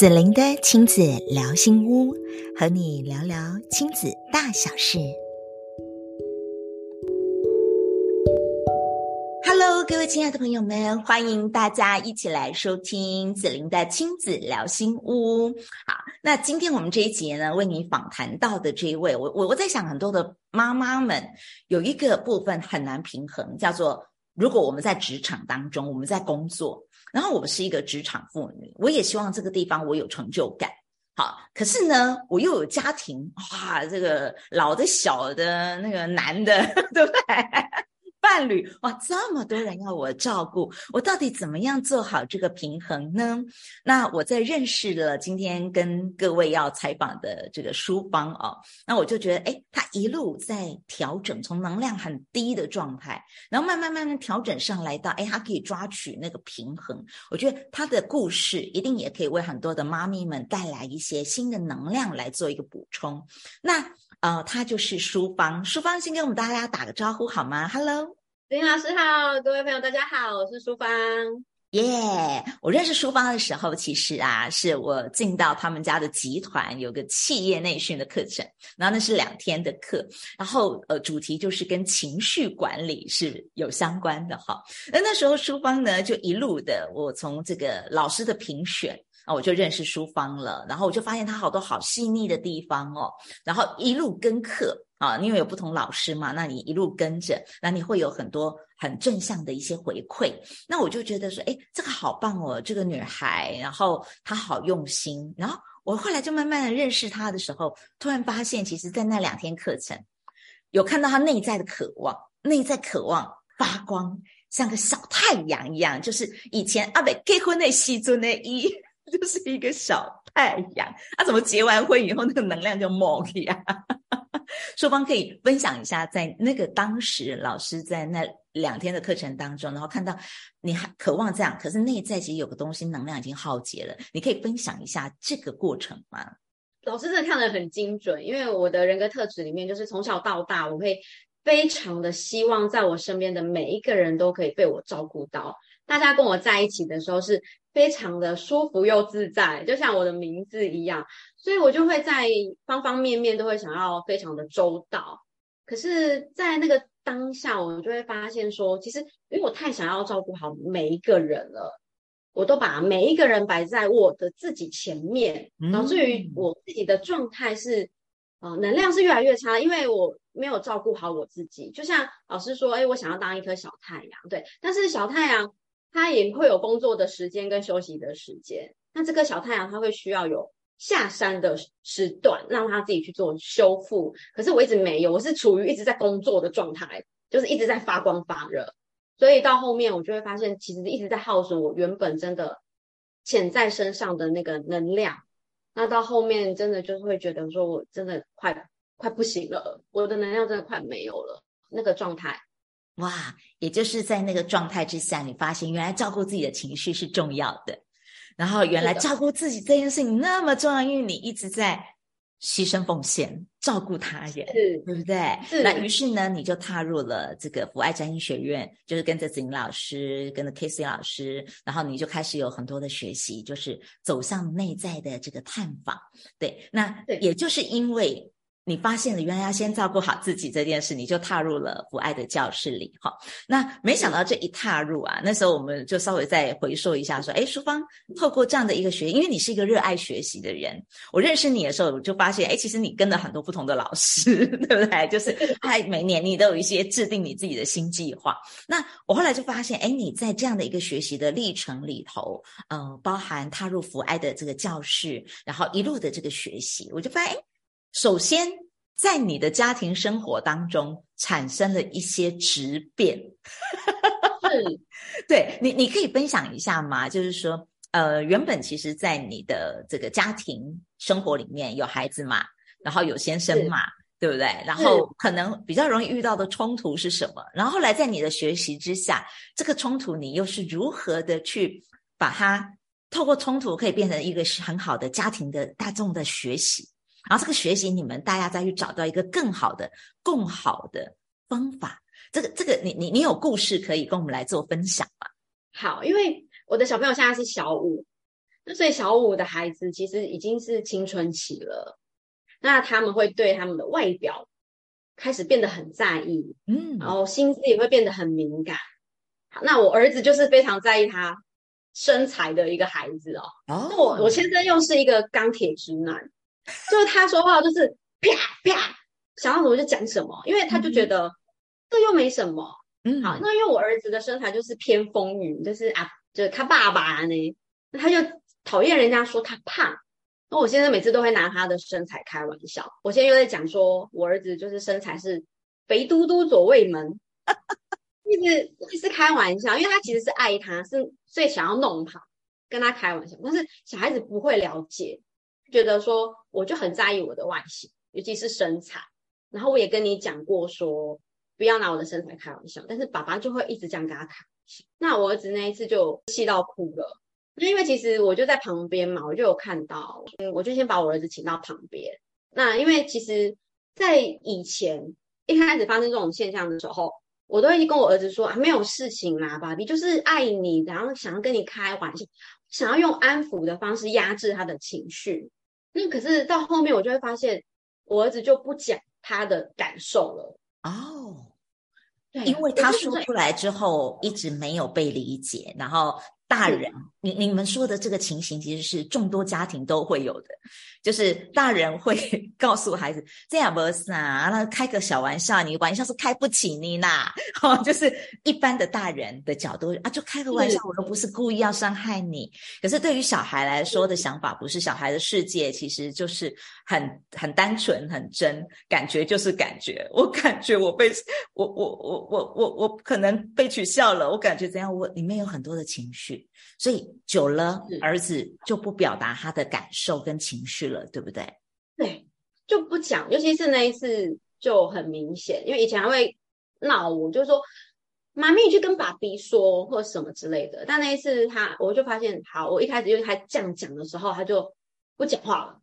子玲的亲子聊心屋，和你聊聊亲子大小事。Hello，各位亲爱的朋友们，欢迎大家一起来收听子玲的亲子聊心屋。好，那今天我们这一节呢，为你访谈到的这一位，我我我在想，很多的妈妈们有一个部分很难平衡，叫做如果我们在职场当中，我们在工作。然后我是一个职场妇女，我也希望这个地方我有成就感。好，可是呢，我又有家庭，哇，这个老的、小的、那个男的，对不对？伴侣哇，这么多人要我照顾，我到底怎么样做好这个平衡呢？那我在认识了今天跟各位要采访的这个淑芳哦，那我就觉得，诶，他一路在调整，从能量很低的状态，然后慢慢慢慢调整上来到，诶，他可以抓取那个平衡。我觉得他的故事一定也可以为很多的妈咪们带来一些新的能量来做一个补充。那。呃，他就是淑芳，淑芳先跟我们大家打个招呼好吗？Hello，林老师好，各位朋友大家好，我是淑芳。耶，yeah, 我认识淑芳的时候，其实啊，是我进到他们家的集团，有个企业内训的课程，然后那是两天的课，然后呃，主题就是跟情绪管理是有相关的哈。那那时候淑芳呢，就一路的，我从这个老师的评选。啊，我就认识淑芳了，然后我就发现她好多好细腻的地方哦，然后一路跟课啊，因为有不同老师嘛，那你一路跟着，那你会有很多很正向的一些回馈，那我就觉得说，诶，这个好棒哦，这个女孩，然后她好用心，然后我后来就慢慢的认识她的时候，突然发现，其实在那两天课程，有看到她内在的渴望，内在渴望发光，像个小太阳一样，就是以前阿北结婚那时阵的伊。就是一个小太阳，他、怎么结完婚以后那个能量就猛呀？淑芳可以分享一下，在那个当时老师在那两天的课程当中，然后看到你还渴望这样，可是内在其实有个东西能量已经耗竭了，你可以分享一下这个过程吗？老师真的看得很精准，因为我的人格特质里面就是从小到大，我会非常的希望在我身边的每一个人都可以被我照顾到。大家跟我在一起的时候是非常的舒服又自在，就像我的名字一样，所以我就会在方方面面都会想要非常的周到。可是，在那个当下，我就会发现说，其实因为我太想要照顾好每一个人了，我都把每一个人摆在我的自己前面，导致于我自己的状态是，呃，能量是越来越差，因为我没有照顾好我自己。就像老师说，哎，我想要当一颗小太阳，对，但是小太阳。他也会有工作的时间跟休息的时间，那这个小太阳他会需要有下山的时段，让他自己去做修复。可是我一直没有，我是处于一直在工作的状态，就是一直在发光发热。所以到后面我就会发现，其实一直在耗损我原本真的潜在身上的那个能量。那到后面真的就会觉得说，我真的快快不行了，我的能量真的快没有了，那个状态。哇，也就是在那个状态之下，你发现原来照顾自己的情绪是重要的，然后原来照顾自己这件事情那么重要，因为你一直在牺牲奉献照顾他人，是对不对？是。那于是呢，你就踏入了这个福爱占星学院，就是跟着子玲老师，跟着 Casey 老师，然后你就开始有很多的学习，就是走向内在的这个探访。对，那也就是因为。你发现了，原来要先照顾好自己这件事，你就踏入了福爱的教室里。哈，那没想到这一踏入啊，那时候我们就稍微再回溯一下，说，哎，淑芳透过这样的一个学，因为你是一个热爱学习的人，我认识你的时候，我就发现，哎，其实你跟了很多不同的老师，对不对？就是还每年你都有一些制定你自己的新计划。那我后来就发现，哎，你在这样的一个学习的历程里头，呃，包含踏入福爱的这个教室，然后一路的这个学习，我就发现，哎。首先，在你的家庭生活当中产生了一些质变，是，对你，你可以分享一下吗？就是说，呃，原本其实，在你的这个家庭生活里面有孩子嘛，然后有先生嘛，是对不对？然后可能比较容易遇到的冲突是什么？然后后来在你的学习之下，这个冲突你又是如何的去把它透过冲突可以变成一个很好的家庭的大众的学习？然后这个学习，你们大家再去找到一个更好的、更好的方法。这个、这个你，你你你有故事可以跟我们来做分享吗？好，因为我的小朋友现在是小五，那所以小五的孩子其实已经是青春期了，那他们会对他们的外表开始变得很在意，嗯，然后心思也会变得很敏感。好，那我儿子就是非常在意他身材的一个孩子哦。哦，那我我先生又是一个钢铁直男，就是他说话就是啪啪，想要什么就讲什么，因为他就觉得这又没什么。嗯，好，那因为我儿子的身材就是偏丰腴，就是啊，就是他爸爸呢，那他就讨厌人家说他胖。那我现在每次都会拿他的身材开玩笑。我现在又在讲说我儿子就是身材是肥嘟嘟左卫门，一直一直开玩笑，因为他其实是爱他，是所以想要弄他，跟他开玩笑。但是小孩子不会了解，觉得说我就很在意我的外形，尤其是身材。然后我也跟你讲过说。不要拿我的身材开玩笑，但是爸爸就会一直这样跟他开玩笑。那我儿子那一次就气到哭了。那因为其实我就在旁边嘛，我就有看到，嗯，我就先把我儿子请到旁边。那因为其实，在以前一开始发生这种现象的时候，我都会跟我儿子说啊，没有事情啦，爸比就是爱你，然后想要跟你开玩笑，想要用安抚的方式压制他的情绪。那可是到后面，我就会发现，我儿子就不讲他的感受了。哦。对，因为他说出来之后一直没有被理解，然后大人，你你们说的这个情形其实是众多家庭都会有的。就是大人会 告诉孩子这样不是啊，那开个小玩笑，你玩笑是开不起你啦。哦，就是一般的大人的角度啊，就开个玩笑，我又不是故意要伤害你。可是对于小孩来说的想法不是，小孩的世界其实就是很很单纯、很真，感觉就是感觉。我感觉我被我我我我我我可能被取笑了，我感觉怎样？我里面有很多的情绪，所以久了，儿子就不表达他的感受跟情绪了。了，对不对？对，就不讲，尤其是那一次就很明显，因为以前还会闹我，就是说妈咪去跟爸比说或什么之类的。但那一次他，我就发现，好，我一开始因为他这样讲的时候，他就不讲话了。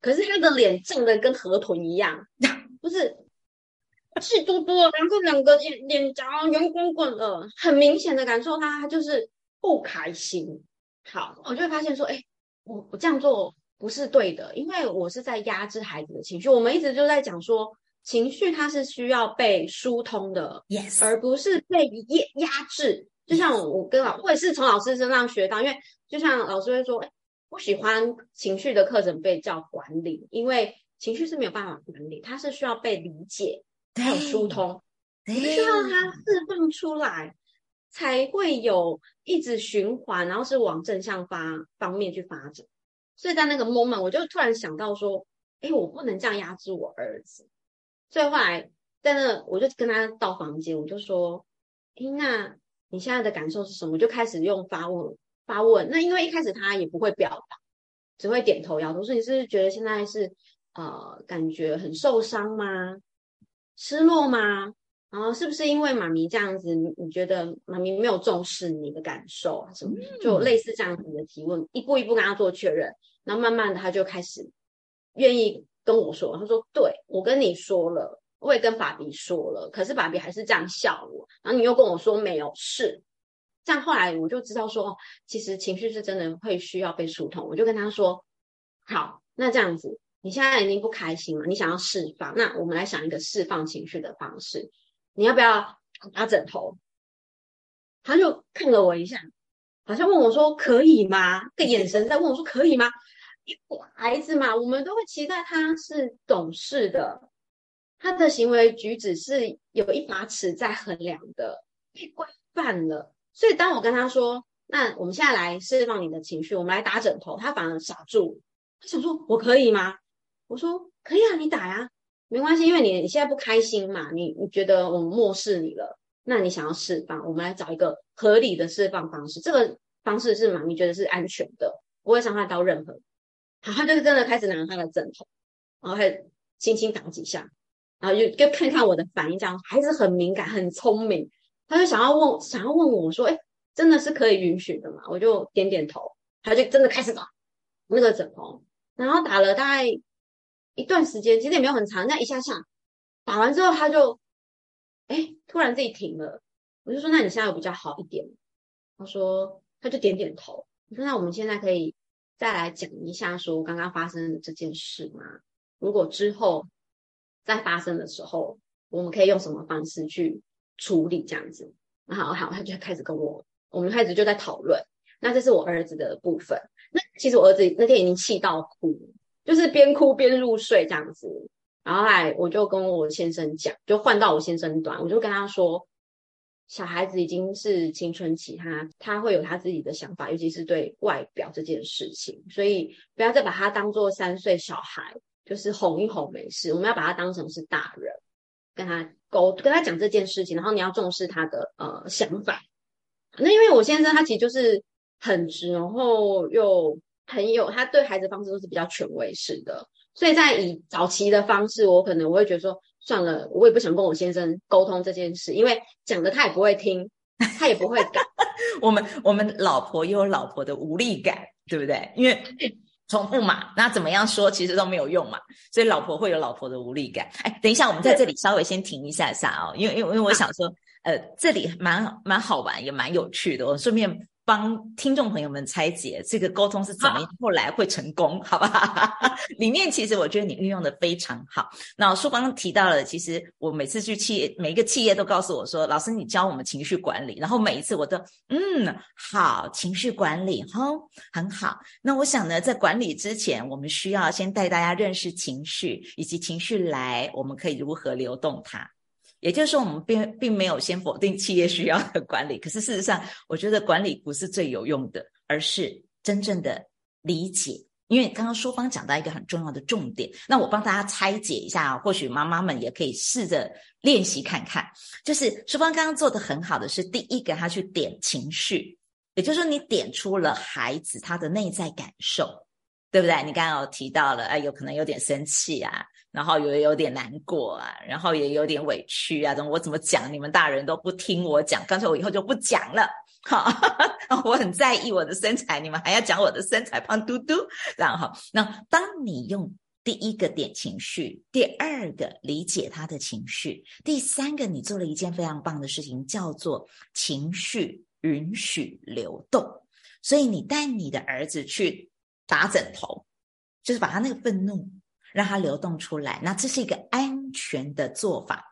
可是他的脸胀得跟河豚一样，不是气嘟嘟，然后两个脸脸颊圆滚滚的，很明显的感受他，他就是不开心。好，我就会发现说，哎，我我这样做。不是对的，因为我是在压制孩子的情绪。我们一直就在讲说，情绪它是需要被疏通的，yes，而不是被压压制。就像我跟老，或者是从老师身上学到，因为就像老师会说，哎，不喜欢情绪的课程被叫管理，因为情绪是没有办法管理，它是需要被理解还有疏通，需要它释放出来，才会有一直循环，然后是往正向发方面去发展。所以在那个 moment，我就突然想到说，哎，我不能这样压制我儿子。所以后来在那，我就跟他到房间，我就说，哎，那你现在的感受是什么？我就开始用发问发问。那因为一开始他也不会表达，只会点头摇头。所以你是不是觉得现在是呃，感觉很受伤吗？失落吗？然后是不是因为妈咪这样子，你你觉得妈咪没有重视你的感受啊？什么就类似这样子的提问，一步一步跟他做确认，然后慢慢的他就开始愿意跟我说，他说：“对，我跟你说了，我也跟爸比说了，可是爸比还是这样笑我，然后你又跟我说没有事。”这样后来我就知道说，其实情绪是真的会需要被疏通。我就跟他说：“好，那这样子，你现在已经不开心了，你想要释放，那我们来想一个释放情绪的方式。”你要不要打枕头？他就看了我一下，好像问我说：“可以吗？”个眼神在问我说：“可以吗？”孩子嘛，我们都会期待他是懂事的，他的行为举止是有一把尺在衡量的，被规范了。所以当我跟他说：“那我们现在来释放你的情绪，我们来打枕头。”他反而傻住，他想说：“我可以吗？”我说：“可以啊，你打呀。”没关系，因为你你现在不开心嘛，你你觉得我们漠视你了，那你想要释放，我们来找一个合理的释放方式。这个方式是妈咪觉得是安全的，不会伤害到任何。好，他就真的开始拿他的枕头，然后还轻轻打几下，然后就就看看我的反应，这样孩子很敏感，很聪明，他就想要问，想要问我说，哎，真的是可以允许的嘛？我就点点头，他就真的开始打那个枕头，然后打了大概。一段时间其实也没有很长，那一下下打完之后，他就哎突然自己停了。我就说：“那你现在有比较好一点？”他说：“他就点点头。”我说：“那我们现在可以再来讲一下说刚刚发生的这件事吗？如果之后再发生的时候，我们可以用什么方式去处理这样子？好好，他就开始跟我，我们开始就在讨论。那这是我儿子的部分。那其实我儿子那天已经气到哭，就是边哭边入睡这样子。然后来我就跟我先生讲，就换到我先生端，我就跟他说，小孩子已经是青春期，他他会有他自己的想法，尤其是对外表这件事情，所以不要再把他当做三岁小孩，就是哄一哄没事。我们要把他当成是大人，跟他沟跟他讲这件事情，然后你要重视他的呃想法。那因为我先生他其实就是。很直，然后又很有，他对孩子方式都是比较权威式的，所以在以早期的方式，我可能我会觉得说，算了，我也不想跟我先生沟通这件事，因为讲的他也不会听，他也不会改。我们我们老婆也有老婆的无力感，对不对？因为重复嘛，那怎么样说其实都没有用嘛，所以老婆会有老婆的无力感。哎，等一下，我们在这里稍微先停一下下哦，因为因为因为我想说，呃，这里蛮蛮好玩，也蛮有趣的，我顺便。帮听众朋友们拆解这个沟通是怎么样，后来会成功，好，好吧？里面其实我觉得你运用的非常好。那书芳提到了，其实我每次去企业，每一个企业都告诉我说：“老师，你教我们情绪管理。”然后每一次我都嗯，好，情绪管理，哈，很好。那我想呢，在管理之前，我们需要先带大家认识情绪，以及情绪来，我们可以如何流动它。也就是说，我们并并没有先否定企业需要的管理，可是事实上，我觉得管理不是最有用的，而是真正的理解。因为刚刚淑芳讲到一个很重要的重点，那我帮大家拆解一下，或许妈妈们也可以试着练习看看。就是淑芳刚刚做的很好的是，第一个，他去点情绪，也就是说，你点出了孩子他的内在感受。对不对？你刚刚有提到了，哎，有可能有点生气啊，然后有有点难过啊，然后也有点委屈啊，怎么我怎么讲，你们大人都不听我讲，干脆我以后就不讲了。好，我很在意我的身材，你们还要讲我的身材胖嘟嘟，然后那当你用第一个点情绪，第二个理解他的情绪，第三个你做了一件非常棒的事情，叫做情绪允许流动，所以你带你的儿子去。打枕头，就是把他那个愤怒让它流动出来。那这是一个安全的做法。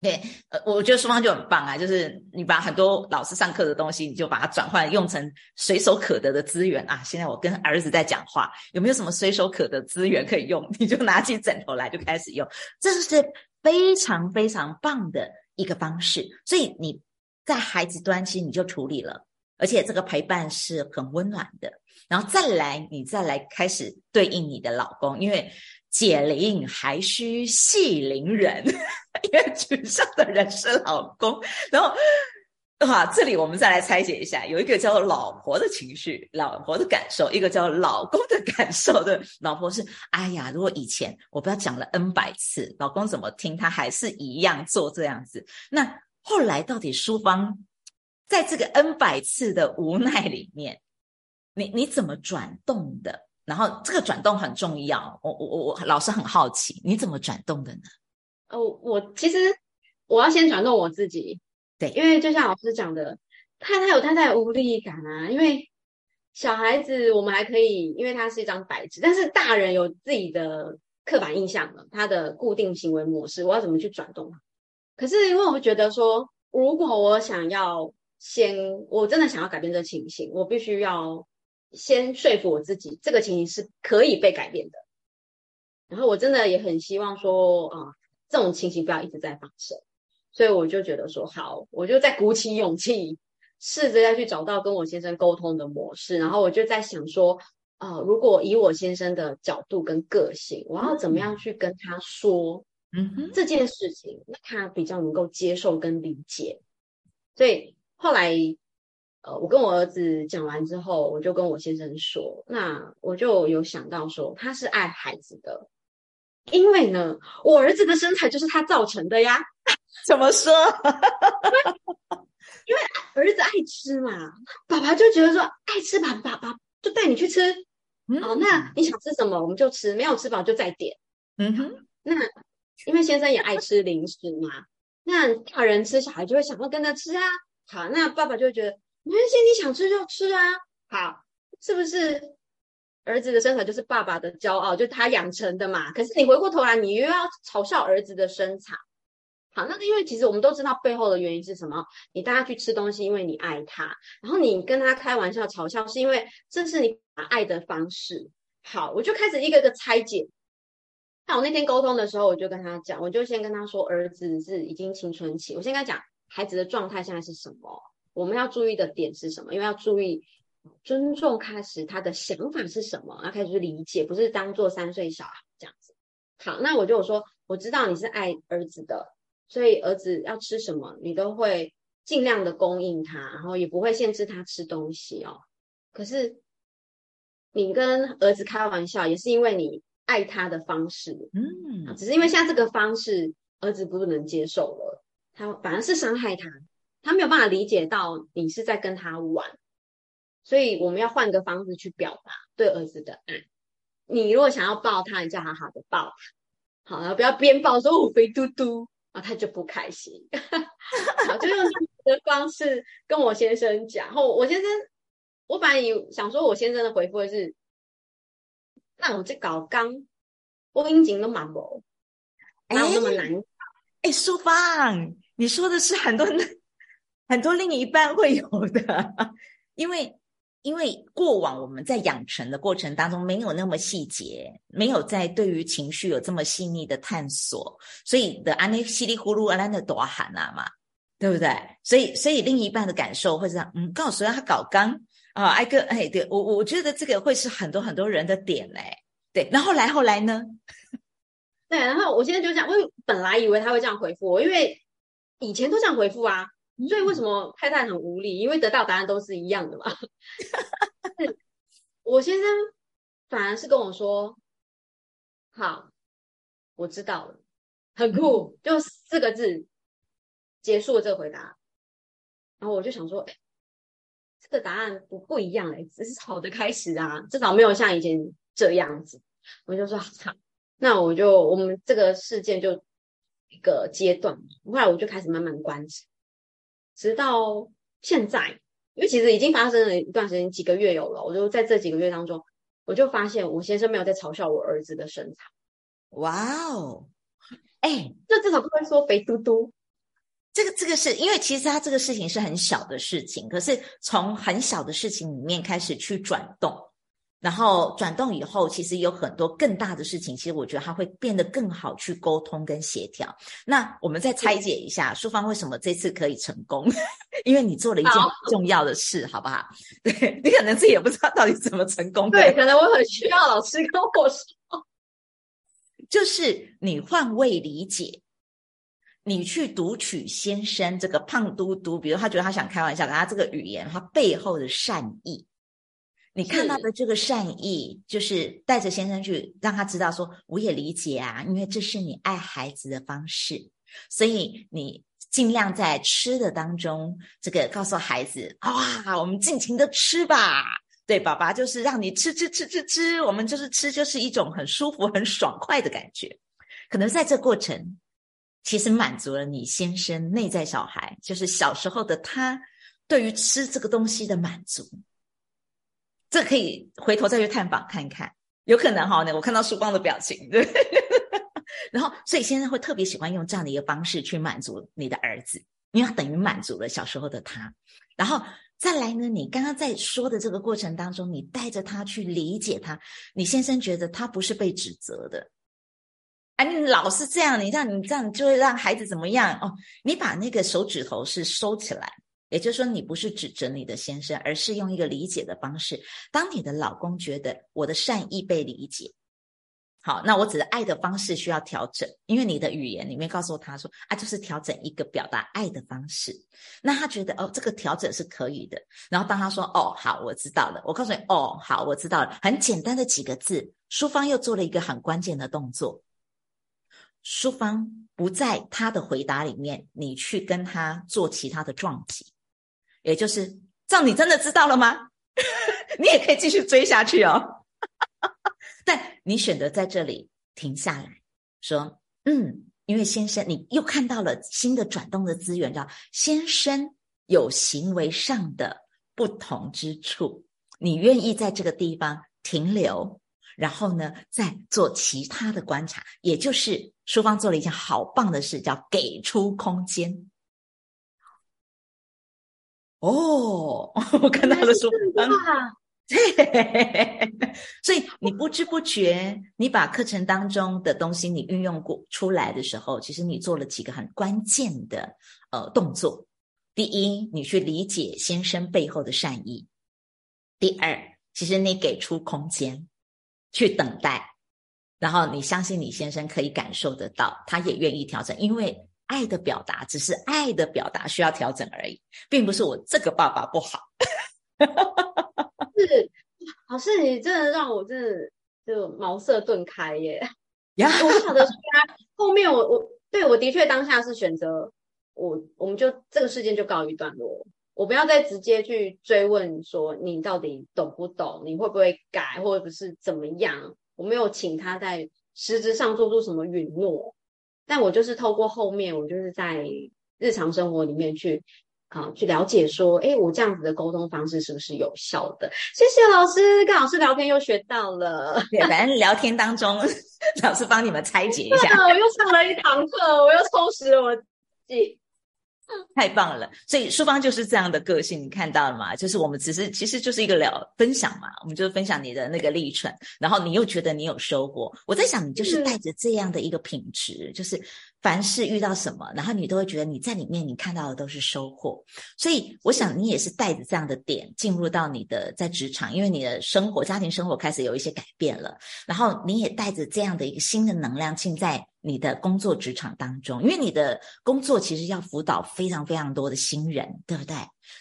对，呃，我觉得书芳就很棒啊，就是你把很多老师上课的东西，你就把它转换用成随手可得的资源啊。现在我跟儿子在讲话，有没有什么随手可得资源可以用？你就拿起枕头来就开始用，这是非常非常棒的一个方式。所以你在孩子端其实你就处理了，而且这个陪伴是很温暖的。然后再来，你再来开始对应你的老公，因为解铃还须系铃人，因为嘴上的人是老公。然后，啊，这里我们再来拆解一下，有一个叫做老婆的情绪、老婆的感受，一个叫老公的感受的。老婆是，哎呀，如果以前我不要讲了 N 百次，老公怎么听，他还是一样做这样子。那后来到底书芳在这个 N 百次的无奈里面，你你怎么转动的？然后这个转动很重要。我我我我老师很好奇，你怎么转动的呢？哦，我其实我要先转动我自己，对，因为就像老师讲的，太太有太太的无力感啊。因为小孩子我们还可以，因为他是一张白纸，但是大人有自己的刻板印象了，他的固定行为模式，我要怎么去转动？可是因为我觉得说，如果我想要先，我真的想要改变这情形，我必须要。先说服我自己，这个情形是可以被改变的。然后我真的也很希望说，啊，这种情形不要一直在发生。所以我就觉得说，好，我就再鼓起勇气，试着要去找到跟我先生沟通的模式。然后我就在想说，啊，如果以我先生的角度跟个性，我要怎么样去跟他说，嗯哼，这件事情，那他比较能够接受跟理解。所以后来。呃，我跟我儿子讲完之后，我就跟我先生说，那我就有想到说，他是爱孩子的，因为呢，我儿子的身材就是他造成的呀。怎么说？因为儿子爱吃嘛，爸爸就觉得说爱吃吧，爸爸就带你去吃。嗯、哦，那你想吃什么，我们就吃，没有吃饱就再点。嗯哼。那因为先生也爱吃零食嘛，那大人吃，小孩就会想要跟着吃啊。好，那爸爸就会觉得。没关系，你想吃就吃啊，好，是不是？儿子的身材就是爸爸的骄傲，就他养成的嘛。可是你回过头来，你又要嘲笑儿子的身材。好，那是因为其实我们都知道背后的原因是什么？你带他去吃东西，因为你爱他，然后你跟他开玩笑嘲笑，是因为这是你爱的方式。好，我就开始一个个拆解。那我那天沟通的时候，我就跟他讲，我就先跟他说，儿子是已经青春期，我先跟他讲孩子的状态现在是什么，我们要注意的点是什么？因为要注意尊重，开始他的想法是什么，要开始去理解，不是当做三岁小孩这样子。好，那我就说，我知道你是爱儿子的。所以儿子要吃什么，你都会尽量的供应他，然后也不会限制他吃东西哦。可是你跟儿子开玩笑，也是因为你爱他的方式，嗯，只是因为像这个方式，儿子不能接受了，他反而是伤害他，他没有办法理解到你是在跟他玩，所以我们要换个方式去表达对儿子的爱。你如果想要抱他，你就好好的抱他，好，然后不要边抱说“我肥嘟嘟”。啊，他就不开心，好，就用这样的方式跟我先生讲。然后我先生，我本来以想说，我先生的回复是，那我这搞刚，我应景都蛮不，哪有那么难？哎，淑芳，你说的是很多很多另一半会有的，因为。因为过往我们在养成的过程当中没有那么细节，没有在对于情绪有这么细腻的探索，所以的安内稀里呼噜阿兰的多喊啊嘛，对不对？所以所以另一半的感受会这样，嗯，告诉他搞刚啊，挨个哎，对我我觉得这个会是很多很多人的点嘞，对。然后来后来呢？对，然后我现在就这样，我本来以为他会这样回复我，因为以前都这样回复啊。所以为什么太太很无力？因为得到答案都是一样的嘛。我先生反而是跟我说：“好，我知道了，很酷，就四个字结束了这个回答。”然后我就想说：“哎，这个答案不不一样哎，这是好的开始啊，至少没有像以前这样子。”我就说：“好，那我就我们这个事件就一个阶段。”后来我就开始慢慢观察。直到现在，因为其实已经发生了一段时间，几个月有了。我就在这几个月当中，我就发现我先生没有在嘲笑我儿子的身材。哇哦，哎，这至少不会说肥嘟嘟。这个这个是因为其实他这个事情是很小的事情，可是从很小的事情里面开始去转动。然后转动以后，其实有很多更大的事情，其实我觉得它会变得更好去沟通跟协调。那我们再拆解一下，淑芳为什么这次可以成功？因为你做了一件重要的事，好，好不好？对，你可能自己也不知道到底怎么成功的。对，可能我很需要老师跟我说，就是你换位理解，你去读取先生这个胖嘟嘟，比如他觉得他想开玩笑，他这个语言他背后的善意。你看到的这个善意，就是带着先生去让他知道说，我也理解啊，因为这是你爱孩子的方式，所以你尽量在吃的当中，这个告诉孩子，哇，我们尽情的吃吧。对，爸爸就是让你吃吃吃吃吃，我们就是吃，就是一种很舒服、很爽快的感觉。可能在这过程，其实满足了你先生内在小孩，就是小时候的他对于吃这个东西的满足。这可以回头再去探访看看，有可能哈。那我看到曙光的表情，对。然后，所以先生会特别喜欢用这样的一个方式去满足你的儿子，因为他等于满足了小时候的他。然后再来呢，你刚刚在说的这个过程当中，你带着他去理解他，你先生觉得他不是被指责的。哎，你老是这样，你这样，你这样就会让孩子怎么样？哦，你把那个手指头是收起来。也就是说，你不是指责你的先生，而是用一个理解的方式。当你的老公觉得我的善意被理解，好，那我指的爱的方式需要调整，因为你的语言里面告诉他说啊，就是调整一个表达爱的方式。那他觉得哦，这个调整是可以的。然后当他说哦，好，我知道了。我告诉你哦，好，我知道了。很简单的几个字，淑芳又做了一个很关键的动作。淑芳不在他的回答里面，你去跟他做其他的撞击。也就是这样，你真的知道了吗？你也可以继续追下去哦。但你选择在这里停下来，说：“嗯，因为先生，你又看到了新的转动的资源，叫先生有行为上的不同之处，你愿意在这个地方停留，然后呢，再做其他的观察。也就是淑芳做了一件好棒的事，叫给出空间。哦，我看到了书芳。对，所以你不知不觉，你把课程当中的东西你运用过出来的时候，其实你做了几个很关键的呃动作。第一，你去理解先生背后的善意；第二，其实你给出空间去等待，然后你相信你先生可以感受得到，他也愿意调整，因为爱的表达只是爱的表达需要调整而已，并不是我这个爸爸不好。是，老师，你真的让我真的就茅塞顿开耶！呀，我不晓得说他后面我我对我的确当下是选择我，我们就这个事件就告一段落，我不要再直接去追问说你到底懂不懂，你会不会改，或者是怎么样？我没有请他在实质上做出什么允诺，但我就是透过后面，我就是在日常生活里面去。啊，去了解说，哎，我这样子的沟通方式是不是有效的？谢谢老师，跟老师聊天又学到了。对，反正聊天当中，老师帮你们拆解一下。我又上了一堂课，我又充实了我自己。太棒了，所以淑芳就是这样的个性，你看到了吗？就是我们只是其实就是一个聊分享嘛，我们就分享你的那个历程，然后你又觉得你有收获。我在想，你就是带着这样的一个品质，嗯、就是凡事遇到什么，然后你都会觉得你在里面你看到的都是收获。所以我想你也是带着这样的点进入到你的在职场，因为你的生活家庭生活开始有一些改变了，然后你也带着这样的一个新的能量进在。你的工作职场当中，因为你的工作其实要辅导非常非常多的新人，对不对？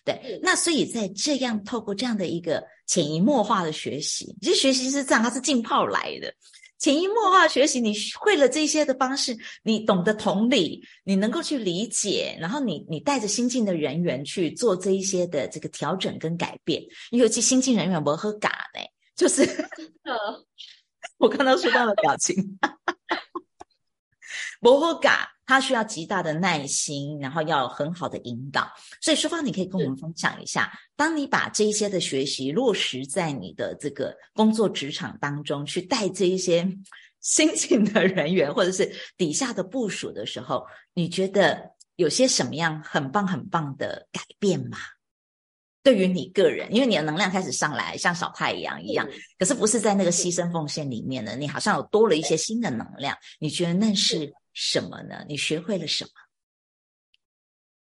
对，那所以在这样透过这样的一个潜移默化的学习，其实学习是这样，它是浸泡来的。潜移默化学习，你会了这些的方式，你懂得同理，你能够去理解，然后你你带着新进的人员去做这一些的这个调整跟改变，尤其新进人员不喝嘎呢，就是，我看到书芳的表情。磨合感，它需要极大的耐心，然后要很好的引导。所以淑芳，你可以跟我们分享一下，当你把这一些的学习落实在你的这个工作职场当中，去带这一些 新进的人员或者是底下的部署的时候，你觉得有些什么样很棒很棒的改变吗？对于你个人，因为你的能量开始上来，像小太阳一样，可是不是在那个牺牲奉献里面呢？你好像有多了一些新的能量，你觉得那是？什么呢？你学会了什么？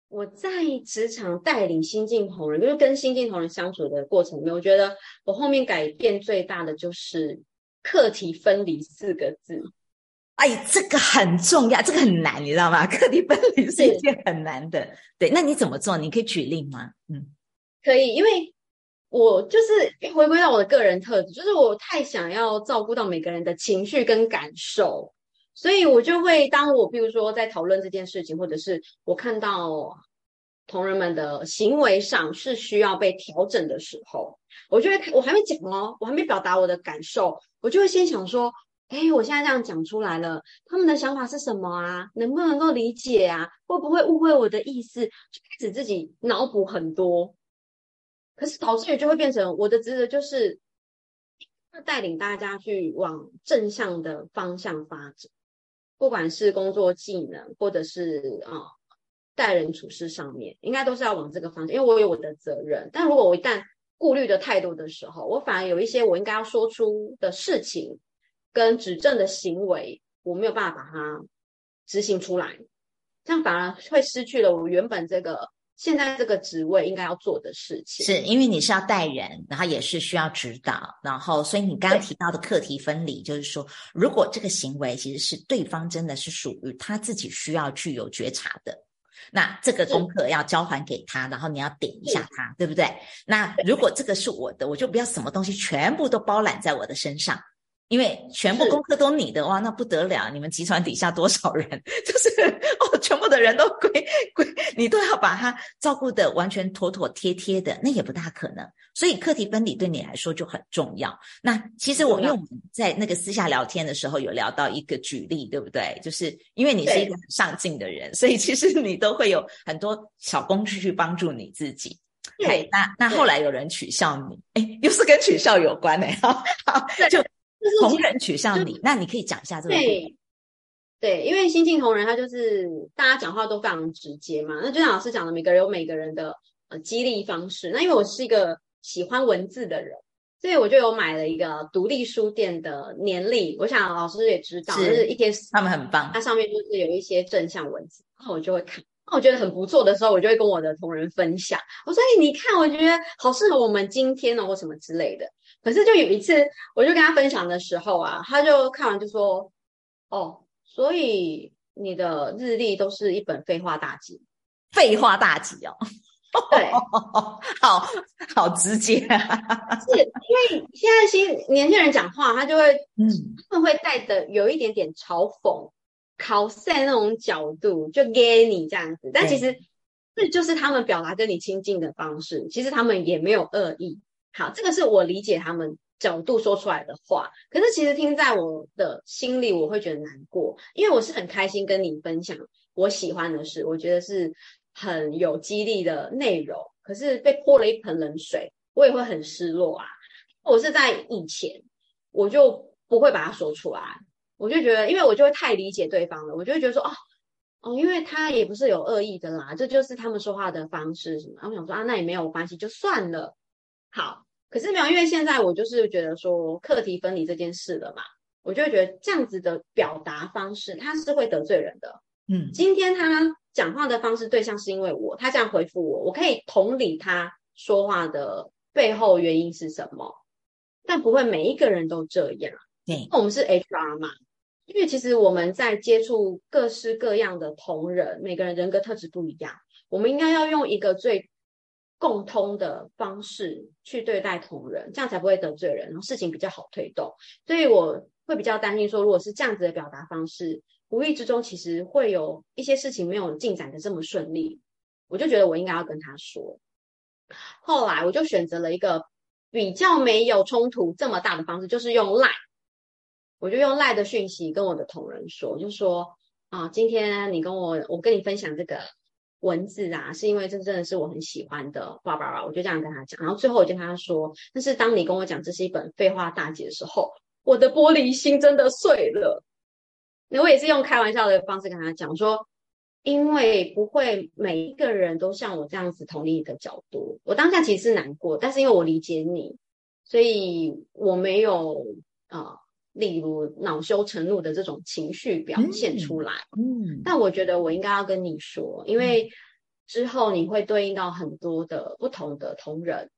我在职场带领新进同仁，就是跟新进同仁相处的过程里面，我觉得我后面改变最大的就是课题分离四个字。哎，这个很重要，这个很难，你知道吗？课题分离是一件很难的。对，那你怎么做？你可以举例吗？嗯，可以，因为我就是回归到我的个人特质，就是我太想要照顾到每个人的情绪跟感受。所以我就会，当我比如说在讨论这件事情，或者是我看到同仁们的行为上是需要被调整的时候，我就会，我还没讲哦，我还没表达我的感受，我就会先想说，哎，我现在这样讲出来了，他们的想法是什么啊？能不能够理解啊？会不会误会我的意思？就开始自己脑补很多，可是导致于就会变成我的职责就是带领大家去往正向的方向发展。不管是工作技能，或者是啊、待人处事上面，应该都是要往这个方向。因为我有我的责任，但如果我一旦顾虑的太多的时候，我反而有一些我应该要说出的事情跟指正的行为，我没有办法把它执行出来，这样反而会失去了我原本这个。现在这个职位应该要做的事情，是因为你是要带人，然后也是需要指导，然后所以你刚刚提到的课题分离，就是说，如果这个行为其实是对方真的是属于他自己需要具有觉察的，那这个功课要交还给他，然后你要点一下他，对不对？那如果这个是我的，我就不要什么东西全部都包揽在我的身上。因为全部功课都你的哇，那不得了！你们集团底下多少人，就是哦，全部的人都归归你，都要把他照顾得完全妥妥帖帖的，那也不大可能。所以课题分离对你来说就很重要。那其实我因为我们在那个私下聊天的时候有聊到一个举例，对不对？就是因为你是一个很上进的人，所以其实你都会有很多小工具去帮助你自己。对，那那后来有人取笑你，哎，又是跟取笑有关的，哈，就同人取笑你，那你可以讲一下这个。对，对，因为新晋同仁他就是大家讲话都非常直接嘛。那就像老师讲的，每个人有每个人的呃激励方式。那因为我是一个喜欢文字的人，所以我就有买了一个独立书店的年历。我想老师也知道，是就是一天他们很棒，它上面就是有一些正向文字，然后我就会看。那我觉得很不错的时候，我就会跟我的同仁分享。我说：“哎，你看，我觉得好适合我们今天哦，或什么之类的。”可是就有一次，我就跟他分享的时候啊，他就看完就说：“哦，所以你的日历都是一本废话大集，废话大集哦。”对，好好直接啊。是因为现在新年轻人讲话，他就会嗯，他们会带着有一点点嘲讽。考赛那种角度就给你这样子，但其实这就是他们表达跟你亲近的方式。其实他们也没有恶意。好，这个是我理解他们角度说出来的话。可是其实听在我的心里，我会觉得难过，因为我是很开心跟你分享我喜欢的事，我觉得是很有激励的内容。可是被泼了一盆冷水，我也会很失落啊。我是在以前，我就不会把它说出来。我就觉得，因为我就会太理解对方了，我就会觉得说，哦，哦，因为他也不是有恶意的啦，这就是他们说话的方式什么。然后我想说啊，那也没有关系，就算了。好，可是没有，因为现在我就是觉得说课题分离这件事了嘛，我就会觉得这样子的表达方式，他是会得罪人的。嗯，今天他讲话的方式对象是因为我，他这样回复我，我可以同理他说话的背后原因是什么，但不会每一个人都这样。对，我们是 HR 嘛。因为其实我们在接触各式各样的同仁，每个人人格特质不一样，我们应该要用一个最共通的方式去对待同仁，这样才不会得罪人，然后事情比较好推动。所以我会比较担心说，如果是这样子的表达方式，无意之中其实会有一些事情没有进展的这么顺利。我就觉得我应该要跟他说。后来我就选择了一个比较没有冲突这么大的方式，就是用赖。我就用赖的讯息跟我的同仁说，就说啊，今天你跟我，我跟你分享这个文字啊，是因为这真的是我很喜欢的，叭叭叭，我就这样跟他讲。然后最后我就跟他说，但是当你跟我讲这是一本废话大集的时候，我的玻璃心真的碎了。那我也是用开玩笑的方式跟他讲说，因为不会每一个人都像我这样子同理你的角度。我当下其实是难过，但是因为我理解你，所以我没有啊。例如恼羞成怒的这种情绪表现出来，嗯，嗯，但我觉得我应该要跟你说，因为之后你会对应到很多的不同的同仁，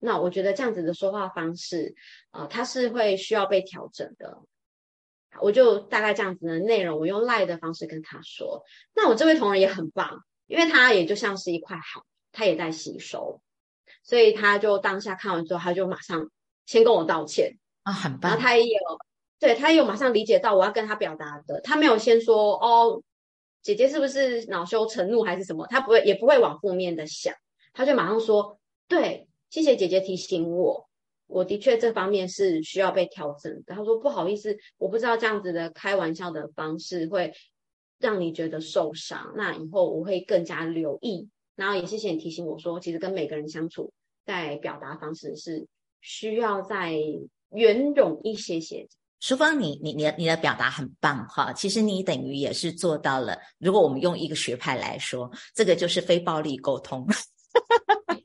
那我觉得这样子的说话方式，啊、呃，它是会需要被调整的。我就大概这样子的内容，我用赖的方式跟他说。那我这位同仁也很棒，因为他也就像是一块海，他也在吸收，所以他就当下看完之后，他就马上先跟我道歉啊，很棒，然后他也有。对，他有马上理解到我要跟他表达的，他没有先说哦，姐姐是不是恼羞成怒还是什么？他不会，也不会往负面的想，他就马上说，对，谢谢姐姐提醒我，我的确这方面是需要被调整的。他说不好意思，我不知道这样子的开玩笑的方式会让你觉得受伤，那以后我会更加留意。然后也谢谢你提醒我说，其实跟每个人相处，在表达方式是需要再圆融一些些。淑芳，你你你的你的表达很棒哈，其实你等于也是做到了。如果我们用一个学派来说，这个就是非暴力沟通，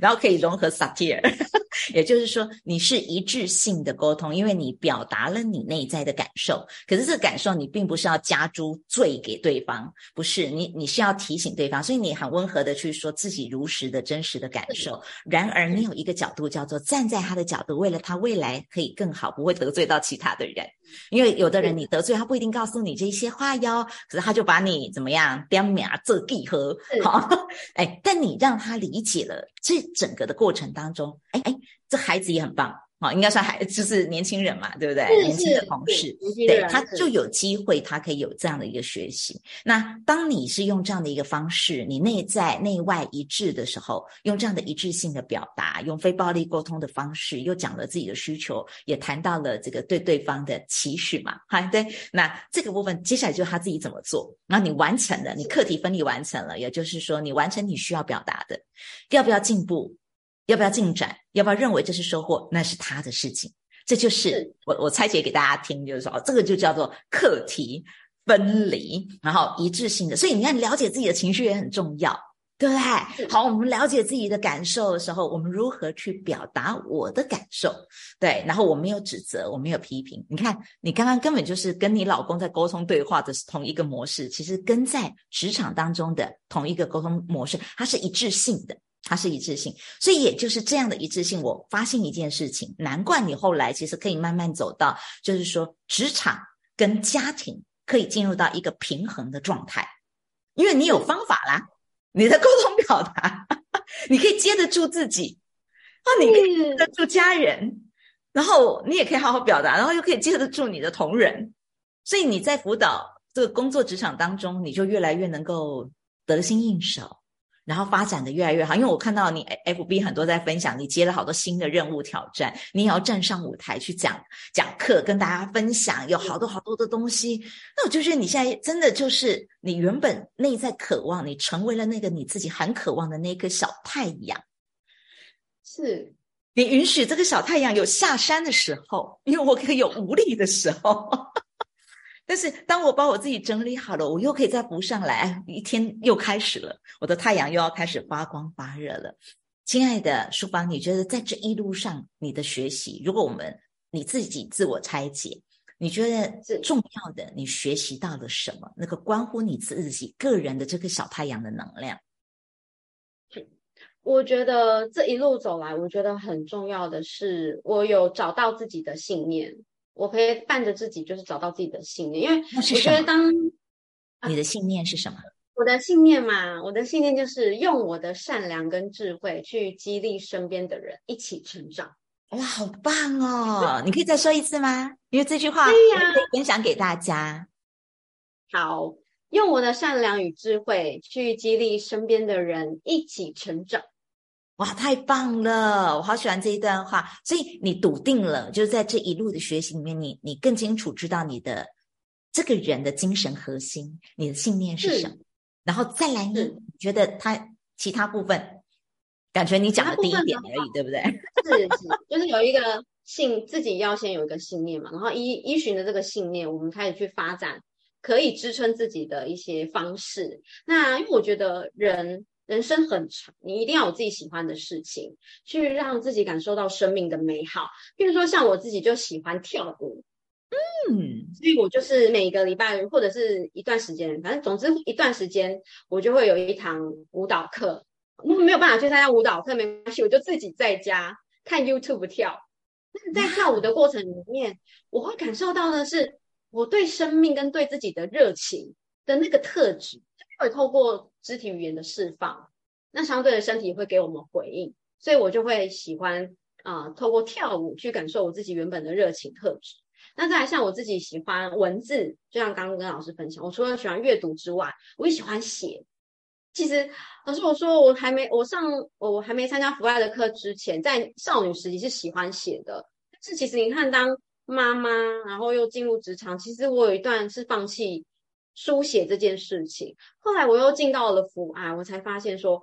然后可以融合 satire。也就是说，你是一致性的沟通，因为你表达了你内在的感受。可是这个感受，你并不是要加诸罪给对方，不是你，你是要提醒对方。所以你很温和的去说自己如实的真实的感受。然而，你有一个角度叫做站在他的角度，为了他未来可以更好，不会得罪到其他的人。因为有的人你得罪他不一定告诉你这些话哟，可是他就把你怎么样，点名做记号，好，哎，但你让他理解了这整个的过程当中，哎哎。这孩子也很棒，好，应该算还就是年轻人嘛，对不对？年轻的同事，对，他就有机会，他可以有这样的一个学习。那当你是用这样的一个方式，你内在内外一致的时候，用这样的一致性的表达，用非暴力沟通的方式，又讲了自己的需求，也谈到了这个对对方的期许嘛，哈，对。那这个部分接下来就是他自己怎么做，然后你完成了，你课题分离完成了，也就是说你完成你需要表达的，要不要进步？要不要进展？要不要认为这是收获？那是他的事情。这就是我我拆解给大家听，就是说，哦，这个就叫做课题分离，然后一致性的。所以你看，了解自己的情绪也很重要，对不对？好，我们了解自己的感受的时候，我们如何去表达我的感受？对，然后我没有指责，我没有批评。你看，你刚刚根本就是跟你老公在沟通对话的同一个模式，其实跟在职场当中的同一个沟通模式，它是一致性的。它是一致性，所以也就是这样的一致性，我发现一件事情，难怪你后来其实可以慢慢走到，就是说职场跟家庭可以进入到一个平衡的状态，因为你有方法啦，你的沟通表达，你可以接得住自己，啊，你可以接得住家人，然后你也可以好好表达，然后又可以接得住你的同仁，所以你在辅导这个工作职场当中，你就越来越能够得心应手。然后发展的越来越好，因为我看到你 FB 很多在分享，你接了好多新的任务挑战，你也要站上舞台去讲讲课，跟大家分享，有好多好多的东西。那我就觉得你现在真的就是你原本内在渴望，你成为了那个你自己很渴望的那颗小太阳。是，你允许这个小太阳有下山的时候，因为我可以有无力的时候。但是，当我把我自己整理好了，我又可以再浮上来，一天又开始了，我的太阳又要开始发光发热了。亲爱的淑芳，你觉得在这一路上，你的学习，如果我们你自己自我拆解，你觉得重要的，你学习到了什么？那个关乎你自己个人的这个小太阳的能量？我觉得这一路走来，我觉得很重要的是，我有找到自己的信念。我可以伴着自己，就是找到自己的信念，因为我觉得当你的信念是什么？我的信念嘛，我的信念就是用我的善良跟智慧去激励身边的人一起成长。哇，好棒哦！你可以再说一次吗？因为这句话可以分享给大家。好，用我的善良与智慧去激励身边的人一起成长。哇，太棒了！我好喜欢这一段话。所以你笃定了，就是在这一路的学习里面，你你更清楚知道你的这个人的精神核心，你的信念是什么。然后再来呢，你觉得他其他部分，感觉你讲的第一点而已，对不对？是是，就是有一个信，自己要先有一个信念嘛。然后依依循着这个信念，我们开始去发展可以支撑自己的一些方式。那因为我觉得人。人生很长，你一定要有自己喜欢的事情，去让自己感受到生命的美好。譬如说，像我自己就喜欢跳舞，嗯，所以我就是每个礼拜或者是一段时间，反正总之一段时间，我就会有一堂舞蹈课。如果没有办法去参加舞蹈课，没关系，我就自己在家看 YouTube 跳。在跳舞的过程里面，我会感受到的是我对生命跟对自己的热情的那个特质。会透过肢体语言的释放，那相对的身体会给我们回应，所以我就会喜欢啊、透过跳舞去感受我自己原本的热情特质。那再来像我自己喜欢文字，就像刚刚跟老师分享，我除了喜欢阅读之外，我也喜欢写。其实老师我说我还没我上我还没参加福爱的课之前，在少女时期是喜欢写的，但是其实你看当妈妈，然后又进入职场，其实我有一段是放弃。书写这件事情，后来我又进到了福爱，我才发现说，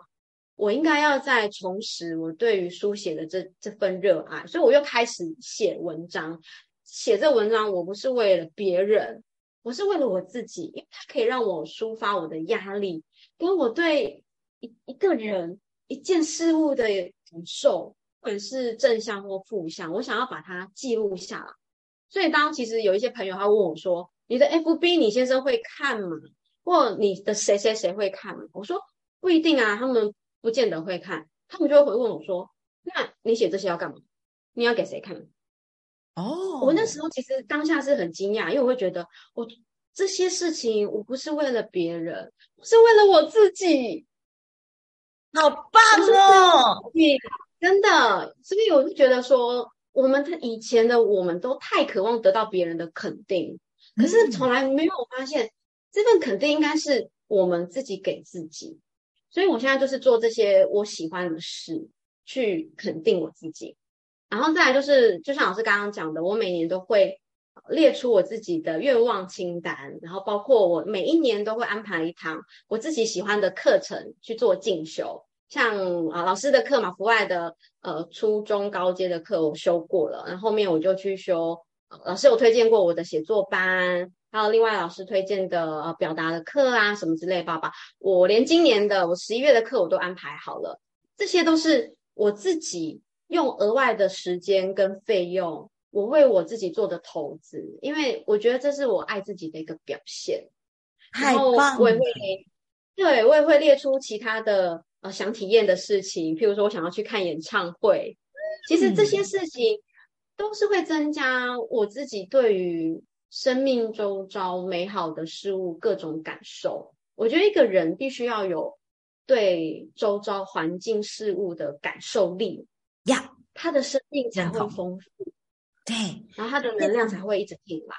我应该要再重拾我对于书写的这这份热爱，所以我又开始写文章。写这文章，我不是为了别人，我是为了我自己，因为它可以让我抒发我的压力，跟我对一一个人、一件事物的感受，不管是正向或负向，我想要把它记录下来。所以，当其实有一些朋友他问我说，你的 FB 你先生会看吗？或你的谁谁谁会看吗？我说不一定啊，他们不见得会看。他们就会回问我说：“那你写这些要干嘛？你要给谁看？”哦，我那时候其实当下是很惊讶，因为我会觉得我这些事情我不是为了别人，我是为了我自己。好棒哦！你真的，所以我就觉得说，我们他以前的我们都太渴望得到别人的肯定，可是从来没有发现这份肯定应该是我们自己给自己。所以我现在就是做这些我喜欢的事，去肯定我自己。然后再来就是，就像老师刚刚讲的，我每年都会列出我自己的愿望清单，然后包括我每一年都会安排一堂我自己喜欢的课程去做进修。像啊老师的课嘛，福外的呃初中高阶的课我修过了，然后后面我就去修，老师有推荐过我的写作班。还有另外老师推荐的呃表达的课啊，什么之类，爸爸，我连今年的我十一月的课我都安排好了，这些都是我自己用额外的时间跟费用，我为我自己做的投资，因为我觉得这是我爱自己的一个表现。太棒了！然后我也会，对，我也会列出其他的呃想体验的事情，譬如说我想要去看演唱会，其实这些事情都是会增加我自己对于。生命周遭美好的事物，各种感受。我觉得一个人必须要有对周遭环境事物的感受力呀，他的生命才会丰富。对，然后他的能量才会一直进来。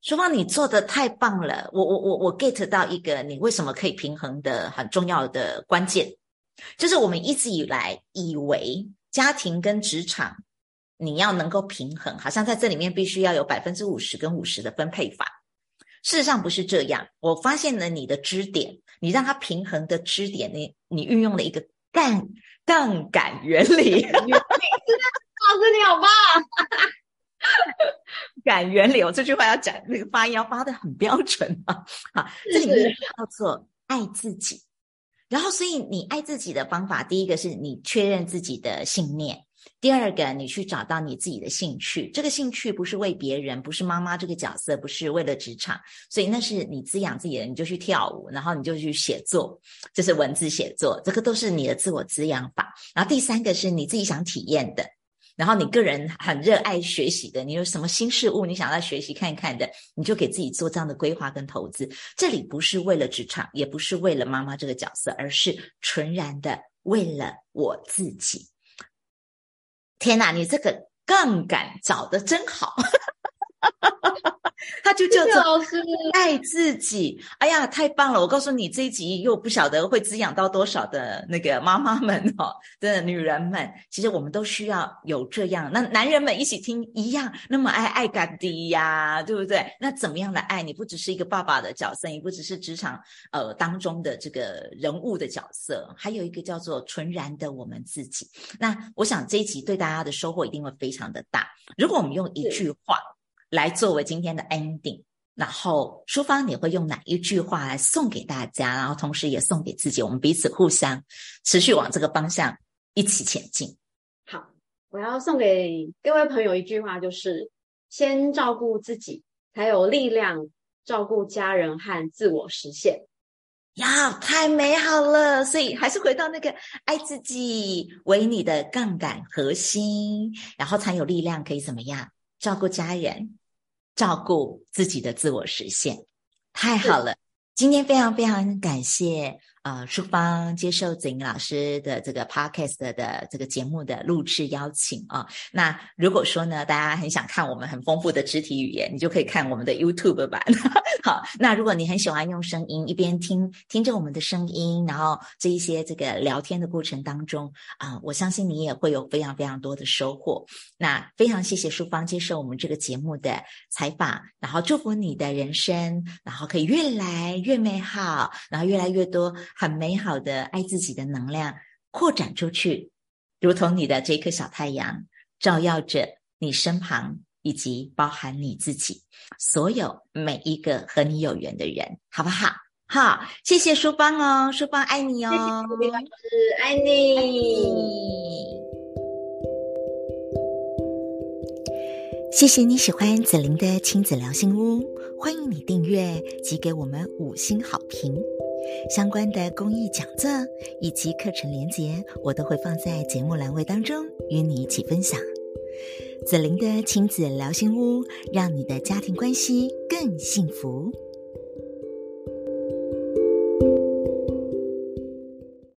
淑芳，你做的太棒了！我我我我 get 到一个你为什么可以平衡的很重要的关键，就是我们一直以来以为家庭跟职场。你要能够平衡，好像在这里面必须要有百分之五十跟五十的分配法。事实上不是这样。我发现了你的支点，你让它平衡的支点，你你运用了一个杠杠杆原理。老师你好棒！杆原理，我这句话要讲那个发音要发的很标准啊。好，这里面叫做爱自己。然后，所以你爱自己的方法，第一个是你确认自己的信念。第二个，你去找到你自己的兴趣，这个兴趣不是为别人，不是妈妈这个角色，不是为了职场，所以那是你滋养自己的，你就去跳舞，然后你就去写作，这是文字写作，这个都是你的自我滋养法。然后第三个是你自己想体验的，然后你个人很热爱学习的，你有什么新事物你想要学习看看的，你就给自己做这样的规划跟投资。这里不是为了职场，也不是为了妈妈这个角色，而是纯然的为了我自己。天哪，你这个杠杆找的真好。他就叫做爱自己。哎呀，太棒了！我告诉你，这一集又不晓得会滋养到多少的那个妈妈们哦，真的女人们，其实我们都需要有这样。那男人们一起听一样，那么爱爱干爹呀，对不对？那怎么样的爱？你不只是一个爸爸的角色，你不只是职场呃当中的这个人物的角色，还有一个叫做纯然的我们自己。那我想这一集对大家的收获一定会非常的大。如果我们用一句话。来作为今天的 ending，然后淑芳你会用哪一句话来送给大家，然后同时也送给自己，我们彼此互相持续往这个方向一起前进。好，我要送给各位朋友一句话，就是先照顾自己，才有力量照顾家人和自我实现。呀，太美好了！所以还是回到那个爱自己为你的杠杆核心，然后才有力量可以怎么样照顾家人。照顾自己的自我实现，太好了！今天非常非常感谢。呃，淑芳接受子玲老师的这个 podcast 的这个节目的录制邀请啊。那如果说呢，大家很想看我们很丰富的肢体语言，你就可以看我们的 YouTube 版。好，那如果你很喜欢用声音，一边听听着我们的声音，然后这一些这个聊天的过程当中啊，我相信你也会有非常非常多的收获。那非常谢谢淑芳接受我们这个节目的采访，然后祝福你的人生，然后可以越来越美好，然后越来越多。很美好的爱自己的能量扩展出去，如同你的这颗小太阳，照耀着你身旁以及包含你自己，所有每一个和你有缘的人，好不好？好，谢谢书芳哦，书芳爱你哦，谢谢老师，爱你。谢谢你喜欢子玲的亲子聊心屋，欢迎你订阅及给我们五星好评。相关的公益讲座以及课程连结，我都会放在节目栏位当中与你一起分享。子玲的亲子聊心屋，让你的家庭关系更幸福。